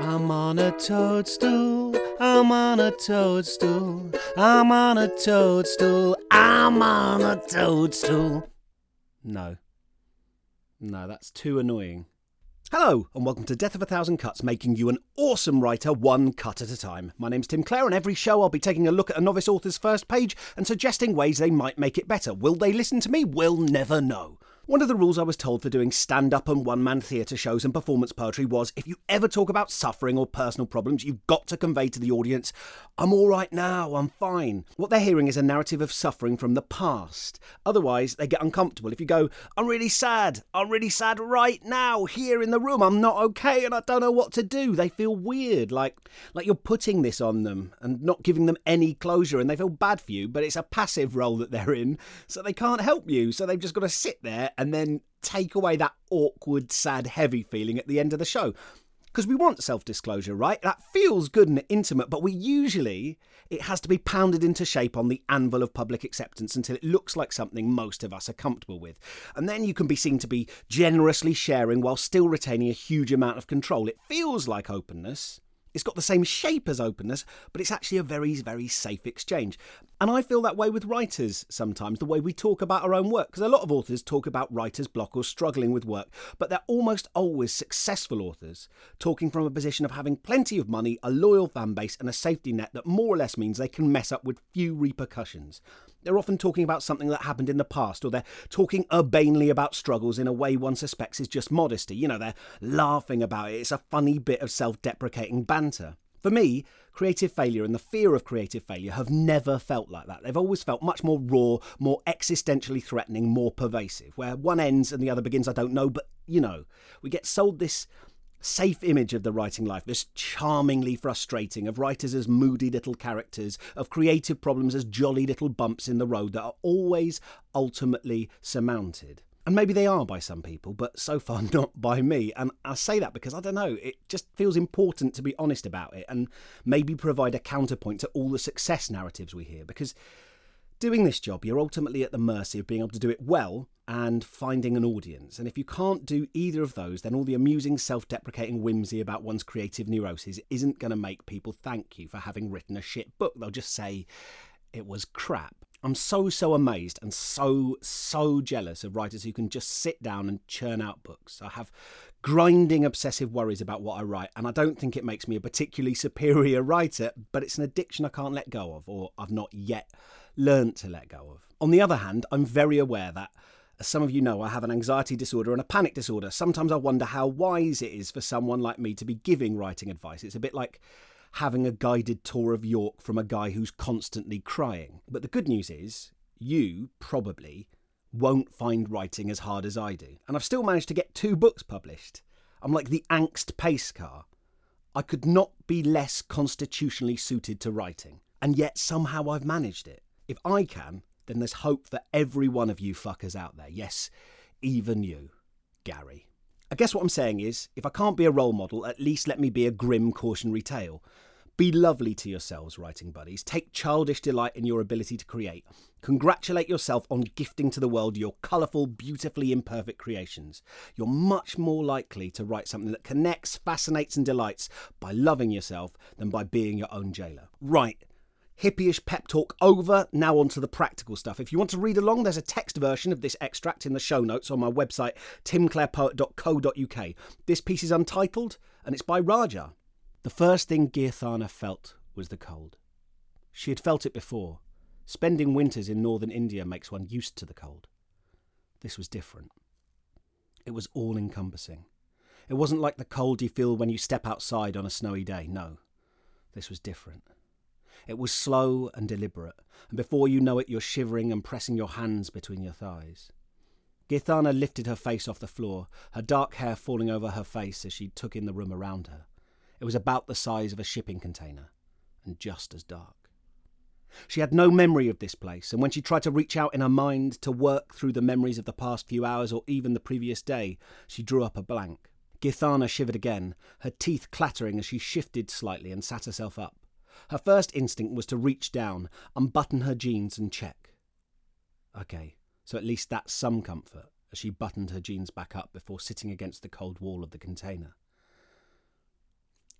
I'm on a toadstool. I'm on a toadstool. I'm on a toadstool. I'm on a toadstool. No. No, that's too annoying. Hello, and welcome to Death of a Thousand Cuts, making you an awesome writer one cut at a time. My name's Tim Clare, and every show I'll be taking a look at a novice author's first page and suggesting ways they might make it better. Will they listen to me? We'll never know. One of the rules I was told for doing stand up and one man theatre shows and performance poetry was if you ever talk about suffering or personal problems, you've got to convey to the audience, I'm all right now, I'm fine. What they're hearing is a narrative of suffering from the past. Otherwise, they get uncomfortable. If you go, I'm really sad, I'm really sad right now, here in the room, I'm not okay and I don't know what to do, they feel weird, like, like you're putting this on them and not giving them any closure and they feel bad for you, but it's a passive role that they're in, so they can't help you. So they've just got to sit there and then take away that awkward, sad, heavy feeling at the end of the show. Because we want self disclosure, right? That feels good and intimate, but we usually, it has to be pounded into shape on the anvil of public acceptance until it looks like something most of us are comfortable with. And then you can be seen to be generously sharing while still retaining a huge amount of control. It feels like openness, it's got the same shape as openness, but it's actually a very, very safe exchange. And I feel that way with writers sometimes, the way we talk about our own work. Because a lot of authors talk about writer's block or struggling with work, but they're almost always successful authors, talking from a position of having plenty of money, a loyal fan base, and a safety net that more or less means they can mess up with few repercussions. They're often talking about something that happened in the past, or they're talking urbanely about struggles in a way one suspects is just modesty. You know, they're laughing about it. It's a funny bit of self deprecating banter. For me, creative failure and the fear of creative failure have never felt like that. They've always felt much more raw, more existentially threatening, more pervasive. Where one ends and the other begins, I don't know, but you know, we get sold this safe image of the writing life, this charmingly frustrating, of writers as moody little characters, of creative problems as jolly little bumps in the road that are always ultimately surmounted. And maybe they are by some people, but so far not by me. And I say that because I don't know, it just feels important to be honest about it and maybe provide a counterpoint to all the success narratives we hear. Because doing this job, you're ultimately at the mercy of being able to do it well and finding an audience. And if you can't do either of those, then all the amusing, self deprecating whimsy about one's creative neuroses isn't going to make people thank you for having written a shit book. They'll just say it was crap. I'm so, so amazed and so, so jealous of writers who can just sit down and churn out books. I have grinding obsessive worries about what I write, and I don't think it makes me a particularly superior writer, but it's an addiction I can't let go of, or I've not yet learned to let go of. On the other hand, I'm very aware that as some of you know, I have an anxiety disorder and a panic disorder. Sometimes I wonder how wise it is for someone like me to be giving writing advice. It's a bit like having a guided tour of York from a guy who's constantly crying. But the good news is, you probably won't find writing as hard as I do. And I've still managed to get two books published. I'm like the angst pace car. I could not be less constitutionally suited to writing. And yet somehow I've managed it. If I can, then there's hope for every one of you fuckers out there. Yes, even you, Gary. I guess what I'm saying is, if I can't be a role model, at least let me be a grim cautionary tale. Be lovely to yourselves, writing buddies. Take childish delight in your ability to create. Congratulate yourself on gifting to the world your colourful, beautifully imperfect creations. You're much more likely to write something that connects, fascinates, and delights by loving yourself than by being your own jailer. Right, hippyish pep talk over. Now on to the practical stuff. If you want to read along, there's a text version of this extract in the show notes on my website, timclarepoet.co.uk. This piece is untitled and it's by Raja. The first thing Geerthana felt was the cold. She had felt it before. Spending winters in northern India makes one used to the cold. This was different. It was all encompassing. It wasn't like the cold you feel when you step outside on a snowy day. No, this was different. It was slow and deliberate, and before you know it, you're shivering and pressing your hands between your thighs. Geerthana lifted her face off the floor, her dark hair falling over her face as she took in the room around her. It was about the size of a shipping container, and just as dark. She had no memory of this place, and when she tried to reach out in her mind to work through the memories of the past few hours or even the previous day, she drew up a blank. Geerthana shivered again, her teeth clattering as she shifted slightly and sat herself up. Her first instinct was to reach down, unbutton her jeans, and check. Okay, so at least that's some comfort as she buttoned her jeans back up before sitting against the cold wall of the container.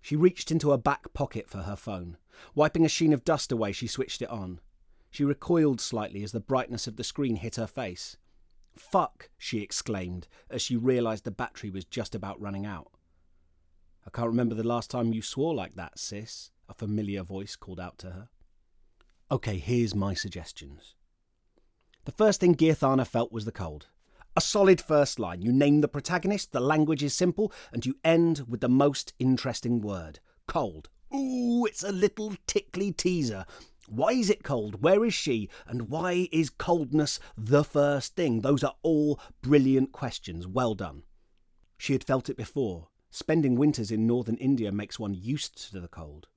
She reached into her back pocket for her phone. Wiping a sheen of dust away, she switched it on. She recoiled slightly as the brightness of the screen hit her face. Fuck, she exclaimed as she realised the battery was just about running out. I can't remember the last time you swore like that, sis, a familiar voice called out to her. Okay, here's my suggestions. The first thing Geerthana felt was the cold. A solid first line. You name the protagonist, the language is simple, and you end with the most interesting word cold. Ooh, it's a little tickly teaser. Why is it cold? Where is she? And why is coldness the first thing? Those are all brilliant questions. Well done. She had felt it before. Spending winters in northern India makes one used to the cold.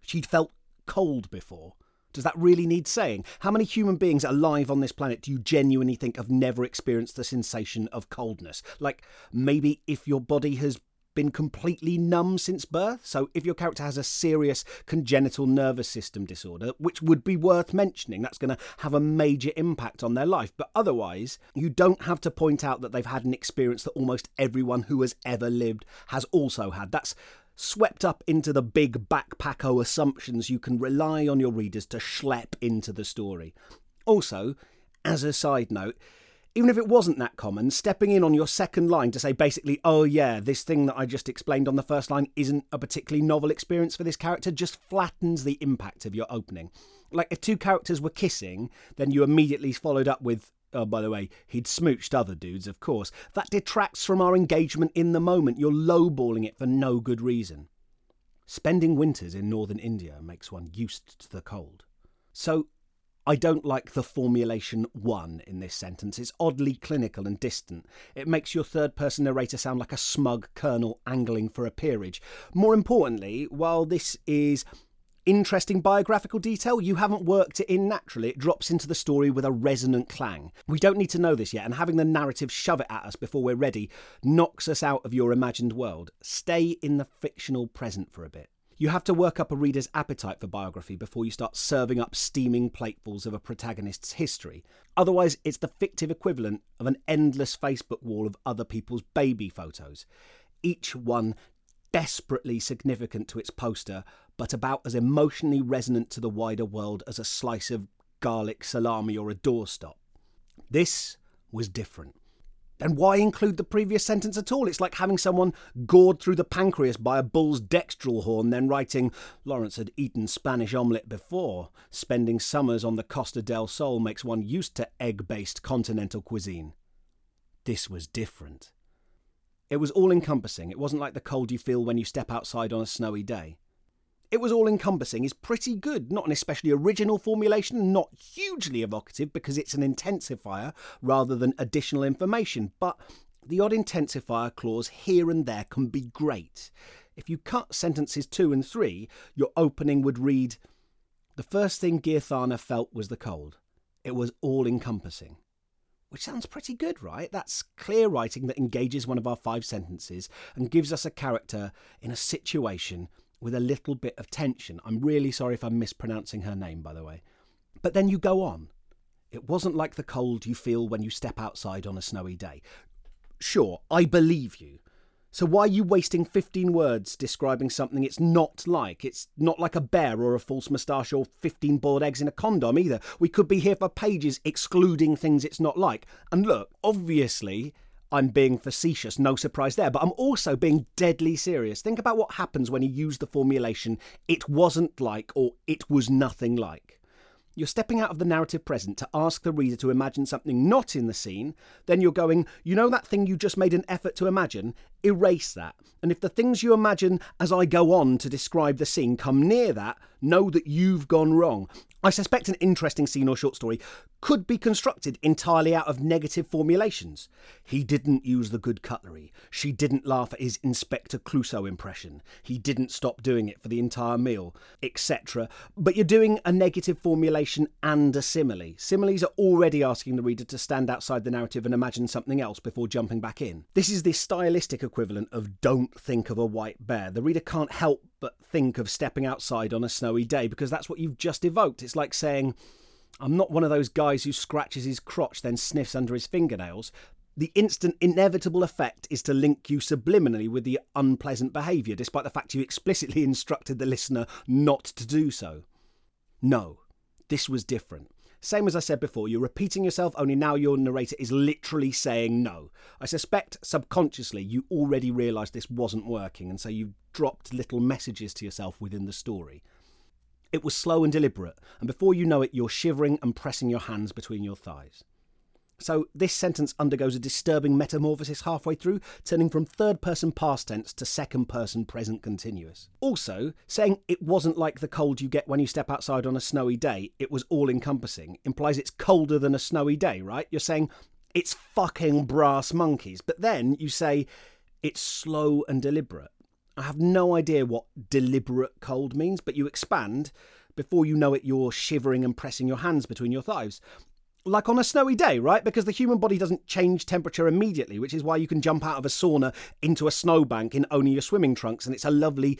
She'd felt cold before. Does that really need saying? How many human beings alive on this planet do you genuinely think have never experienced the sensation of coldness? Like, maybe if your body has been completely numb since birth. So, if your character has a serious congenital nervous system disorder, which would be worth mentioning, that's going to have a major impact on their life. But otherwise, you don't have to point out that they've had an experience that almost everyone who has ever lived has also had. That's swept up into the big backpacko assumptions you can rely on your readers to schlep into the story. Also, as a side note, even if it wasn't that common, stepping in on your second line to say basically, oh yeah, this thing that I just explained on the first line isn't a particularly novel experience for this character just flattens the impact of your opening. Like if two characters were kissing, then you immediately followed up with, Oh, by the way, he'd smooched other dudes, of course. That detracts from our engagement in the moment. You're lowballing it for no good reason. Spending winters in northern India makes one used to the cold. So, I don't like the formulation one in this sentence. It's oddly clinical and distant. It makes your third person narrator sound like a smug colonel angling for a peerage. More importantly, while this is interesting biographical detail, you haven't worked it in naturally. It drops into the story with a resonant clang. We don't need to know this yet, and having the narrative shove it at us before we're ready knocks us out of your imagined world. Stay in the fictional present for a bit. You have to work up a reader's appetite for biography before you start serving up steaming platefuls of a protagonist's history. Otherwise, it's the fictive equivalent of an endless Facebook wall of other people's baby photos. Each one desperately significant to its poster, but about as emotionally resonant to the wider world as a slice of garlic salami or a doorstop. This was different. Then why include the previous sentence at all? It's like having someone gored through the pancreas by a bull's dextral horn, then writing, Lawrence had eaten Spanish omelette before. Spending summers on the Costa del Sol makes one used to egg based continental cuisine. This was different. It was all encompassing. It wasn't like the cold you feel when you step outside on a snowy day. It was all encompassing is pretty good, not an especially original formulation, not hugely evocative because it's an intensifier rather than additional information, but the odd intensifier clause here and there can be great. If you cut sentences two and three, your opening would read The first thing Geerthana felt was the cold. It was all encompassing which sounds pretty good, right? That's clear writing that engages one of our five sentences and gives us a character in a situation with a little bit of tension. I'm really sorry if I'm mispronouncing her name, by the way. But then you go on. It wasn't like the cold you feel when you step outside on a snowy day. Sure, I believe you. So why are you wasting 15 words describing something it's not like? It's not like a bear or a false moustache or 15 boiled eggs in a condom either. We could be here for pages excluding things it's not like. And look, obviously, I'm being facetious, no surprise there, but I'm also being deadly serious. Think about what happens when you use the formulation, it wasn't like or it was nothing like. You're stepping out of the narrative present to ask the reader to imagine something not in the scene, then you're going, you know that thing you just made an effort to imagine? Erase that. And if the things you imagine as I go on to describe the scene come near that, know that you've gone wrong. I suspect an interesting scene or short story could be constructed entirely out of negative formulations. He didn't use the good cutlery. She didn't laugh at his Inspector Clouseau impression. He didn't stop doing it for the entire meal, etc. But you're doing a negative formulation and a simile. Similes are already asking the reader to stand outside the narrative and imagine something else before jumping back in. This is the stylistic equivalent of don't think of a white bear. The reader can't help but think of stepping outside on a snowy day because that's what you've just evoked. It's like saying, I'm not one of those guys who scratches his crotch then sniffs under his fingernails. the instant inevitable effect is to link you subliminally with the unpleasant behaviour, despite the fact you explicitly instructed the listener not to do so. No, this was different. Same as I said before, you're repeating yourself, only now your narrator is literally saying no. I suspect subconsciously you already realised this wasn't working, and so you've dropped little messages to yourself within the story. It was slow and deliberate, and before you know it, you're shivering and pressing your hands between your thighs. So, this sentence undergoes a disturbing metamorphosis halfway through, turning from third person past tense to second person present continuous. Also, saying it wasn't like the cold you get when you step outside on a snowy day, it was all encompassing, implies it's colder than a snowy day, right? You're saying it's fucking brass monkeys, but then you say it's slow and deliberate. I have no idea what deliberate cold means, but you expand. Before you know it, you're shivering and pressing your hands between your thighs like on a snowy day, right? Because the human body doesn't change temperature immediately, which is why you can jump out of a sauna into a snowbank in only your swimming trunks, and it's a lovely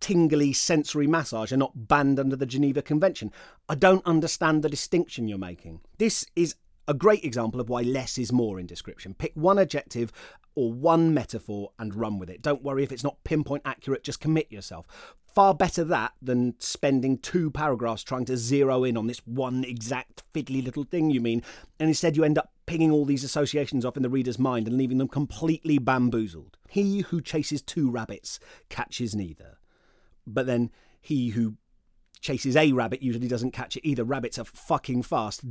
tingly sensory massage and not banned under the Geneva Convention. I don't understand the distinction you're making. This is a great example of why less is more in description. Pick one adjective or one metaphor and run with it. Don't worry if it's not pinpoint accurate, just commit yourself. Far better that than spending two paragraphs trying to zero in on this one exact fiddly little thing you mean, and instead you end up pinging all these associations off in the reader's mind and leaving them completely bamboozled. He who chases two rabbits catches neither. But then he who chases a rabbit usually doesn't catch it either. Rabbits are fucking fast.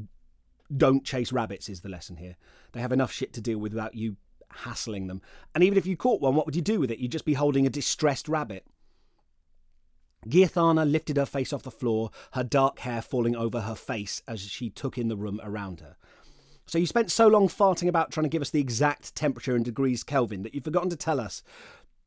Don't chase rabbits is the lesson here. They have enough shit to deal with without you hassling them. And even if you caught one, what would you do with it? You'd just be holding a distressed rabbit. Giyatharna lifted her face off the floor, her dark hair falling over her face as she took in the room around her. So you spent so long farting about trying to give us the exact temperature in degrees Kelvin that you've forgotten to tell us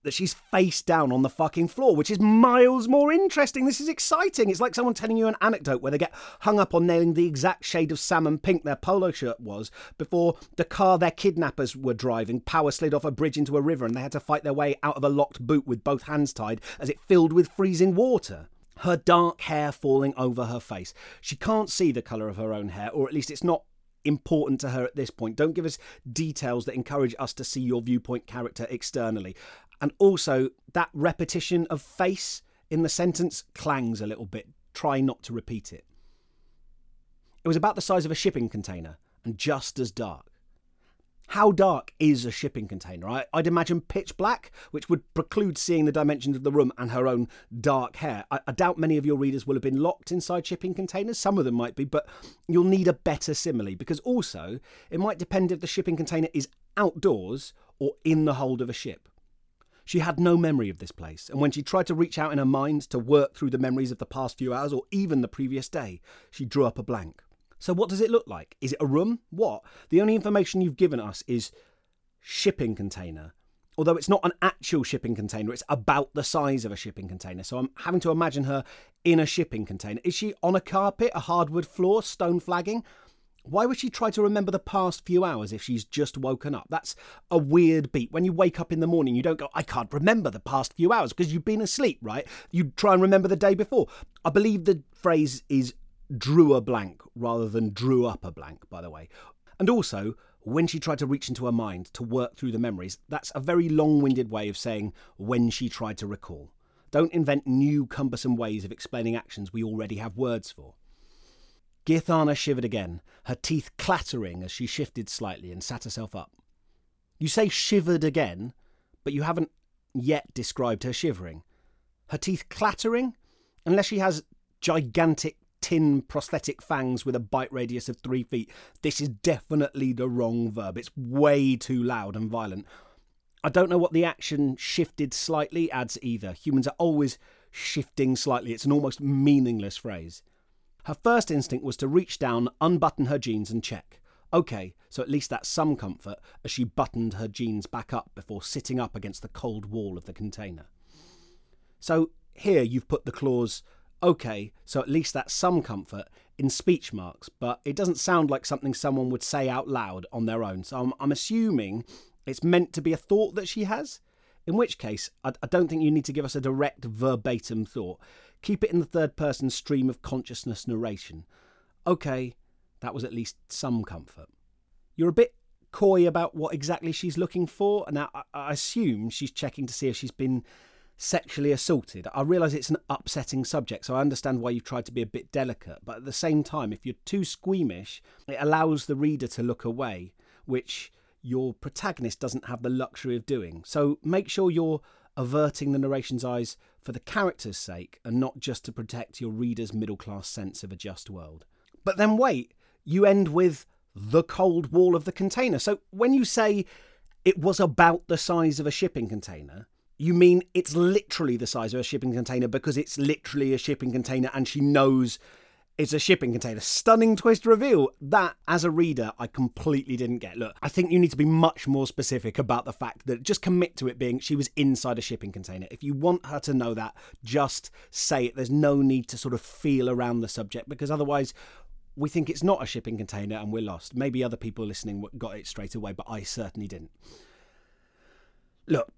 that she's face down on the fucking floor, which is miles more interesting. This is exciting. It's like someone telling you an anecdote where they get hung up on nailing the exact shade of salmon pink their polo shirt was before the car their kidnappers were driving power slid off a bridge into a river and they had to fight their way out of a locked boot with both hands tied as it filled with freezing water. Her dark hair falling over her face. She can't see the colour of her own hair, or at least it's not important to her at this point. Don't give us details that encourage us to see your viewpoint character externally. And also, that repetition of face in the sentence clangs a little bit. Try not to repeat it. It was about the size of a shipping container and just as dark. How dark is a shipping container? I, would imagine pitch black, which would preclude seeing the dimensions of the room and her own dark hair. I, I doubt many of your readers will have been locked inside shipping containers. Some of them might be, but you'll need a better simile because also it might depend if the shipping container is outdoors or in the hold of a ship. She had no memory of this place, and when she tried to reach out in her mind to work through the memories of the past few hours or even the previous day, she drew up a blank. So, what does it look like? Is it a room? What? The only information you've given us is shipping container. Although it's not an actual shipping container, it's about the size of a shipping container. So I'm having to imagine her in a shipping container. Is she on a carpet, a hardwood floor, stone flagging? Why would she try to remember the past few hours if she's just woken up? That's a weird beat. When you wake up in the morning, you don't go, I can't remember the past few hours because you've been asleep, right? You try and remember the day before. I believe the phrase is drew a blank rather than drew up a blank, by the way. And also, when she tried to reach into her mind to work through the memories, that's a very long winded way of saying when she tried to recall. Don't invent new cumbersome ways of explaining actions we already have words for. Giyatharna shivered again, her teeth clattering as she shifted slightly and sat herself up. You say shivered again, but you haven't yet described her shivering. Her teeth clattering? Unless she has gigantic tin prosthetic fangs with a bite radius of three feet, this is definitely the wrong verb. It's way too loud and violent. I don't know what the action shifted slightly adds either. Humans are always shifting slightly, it's an almost meaningless phrase. Her first instinct was to reach down, unbutton her jeans, and check. Okay, so at least that's some comfort as she buttoned her jeans back up before sitting up against the cold wall of the container. So here you've put the clause, okay, so at least that's some comfort, in speech marks, but it doesn't sound like something someone would say out loud on their own. So I'm, I'm assuming it's meant to be a thought that she has. In which case, I, I don't think you need to give us a direct verbatim thought. Keep it in the third person stream of consciousness narration. Okay, that was at least some comfort. You're a bit coy about what exactly she's looking for. Now, I, I assume she's checking to see if she's been sexually assaulted. I realise it's an upsetting subject, so I understand why you've tried to be a bit delicate. But at the same time, if you're too squeamish, it allows the reader to look away, which your protagonist doesn't have the luxury of doing. So make sure you're averting the narration's eyes for the character's sake and not just to protect your reader's middle class sense of a just world. But then wait, you end with the cold wall of the container. So when you say it was about the size of a shipping container, you mean it's literally the size of a shipping container because it's literally a shipping container and she knows it's a shipping container. Stunning twist reveal. That, as a reader, I completely didn't get. Look, I think you need to be much more specific about the fact that just commit to it being she was inside a shipping container. If you want her to know that, just say it. There's no need to sort of feel around the subject because otherwise, we think it's not a shipping container and we're lost. Maybe other people listening got it straight away, but I certainly didn't. Look,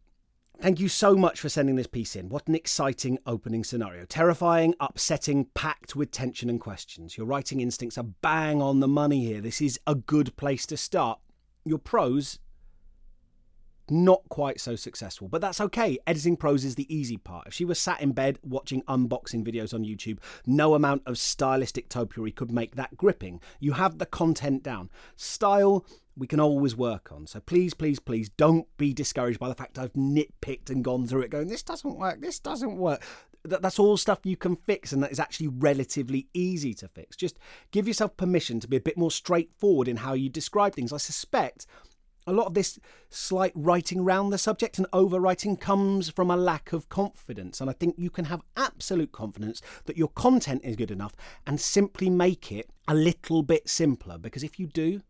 Thank you so much for sending this piece in. What an exciting opening scenario. Terrifying, upsetting, packed with tension and questions. Your writing instincts are bang on the money here. This is a good place to start. Your prose not quite so successful, but that's okay. Editing prose is the easy part. If she was sat in bed watching unboxing videos on YouTube, no amount of stylistic topiary could make that gripping. You have the content down. Style, we can always work on. So please, please, please don't be discouraged by the fact I've nitpicked and gone through it going, this doesn't work, this doesn't work. That's all stuff you can fix, and that is actually relatively easy to fix. Just give yourself permission to be a bit more straightforward in how you describe things. I suspect a lot of this slight writing around the subject and overwriting comes from a lack of confidence. And I think you can have absolute confidence that your content is good enough and simply make it a little bit simpler. Because if you do,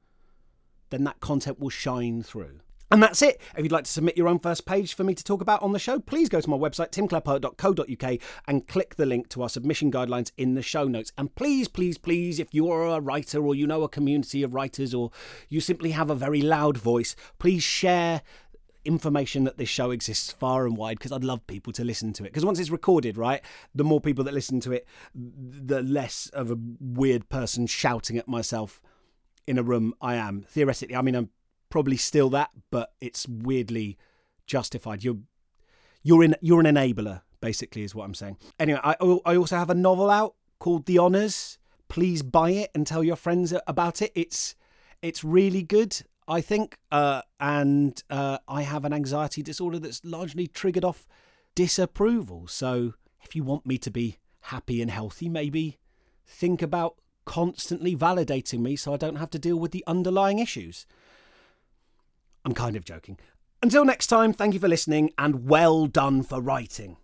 then that content will shine through. And that's it. If you'd like to submit your own first page for me to talk about on the show, please go to my website, timclarepoet.co.uk, and click the link to our submission guidelines in the show notes. And please, please, please, if you are a writer or you know a community of writers or you simply have a very loud voice, please share information that this show exists far and wide because I'd love people to listen to it. Because once it's recorded, right, the more people that listen to it, the less of a weird person shouting at myself in a room I am. Theoretically, I mean, I'm probably still that, but it's weirdly justified. You're you're in you're an enabler, basically, is what I'm saying. Anyway, I I also have a novel out called The Honours. Please buy it and tell your friends about it. It's it's really good, I think. Uh, and uh, I have an anxiety disorder that's largely triggered off disapproval. So if you want me to be happy and healthy, maybe think about constantly validating me so I don't have to deal with the underlying issues. I'm kind of joking. Until next time, thank you for listening and well done for writing.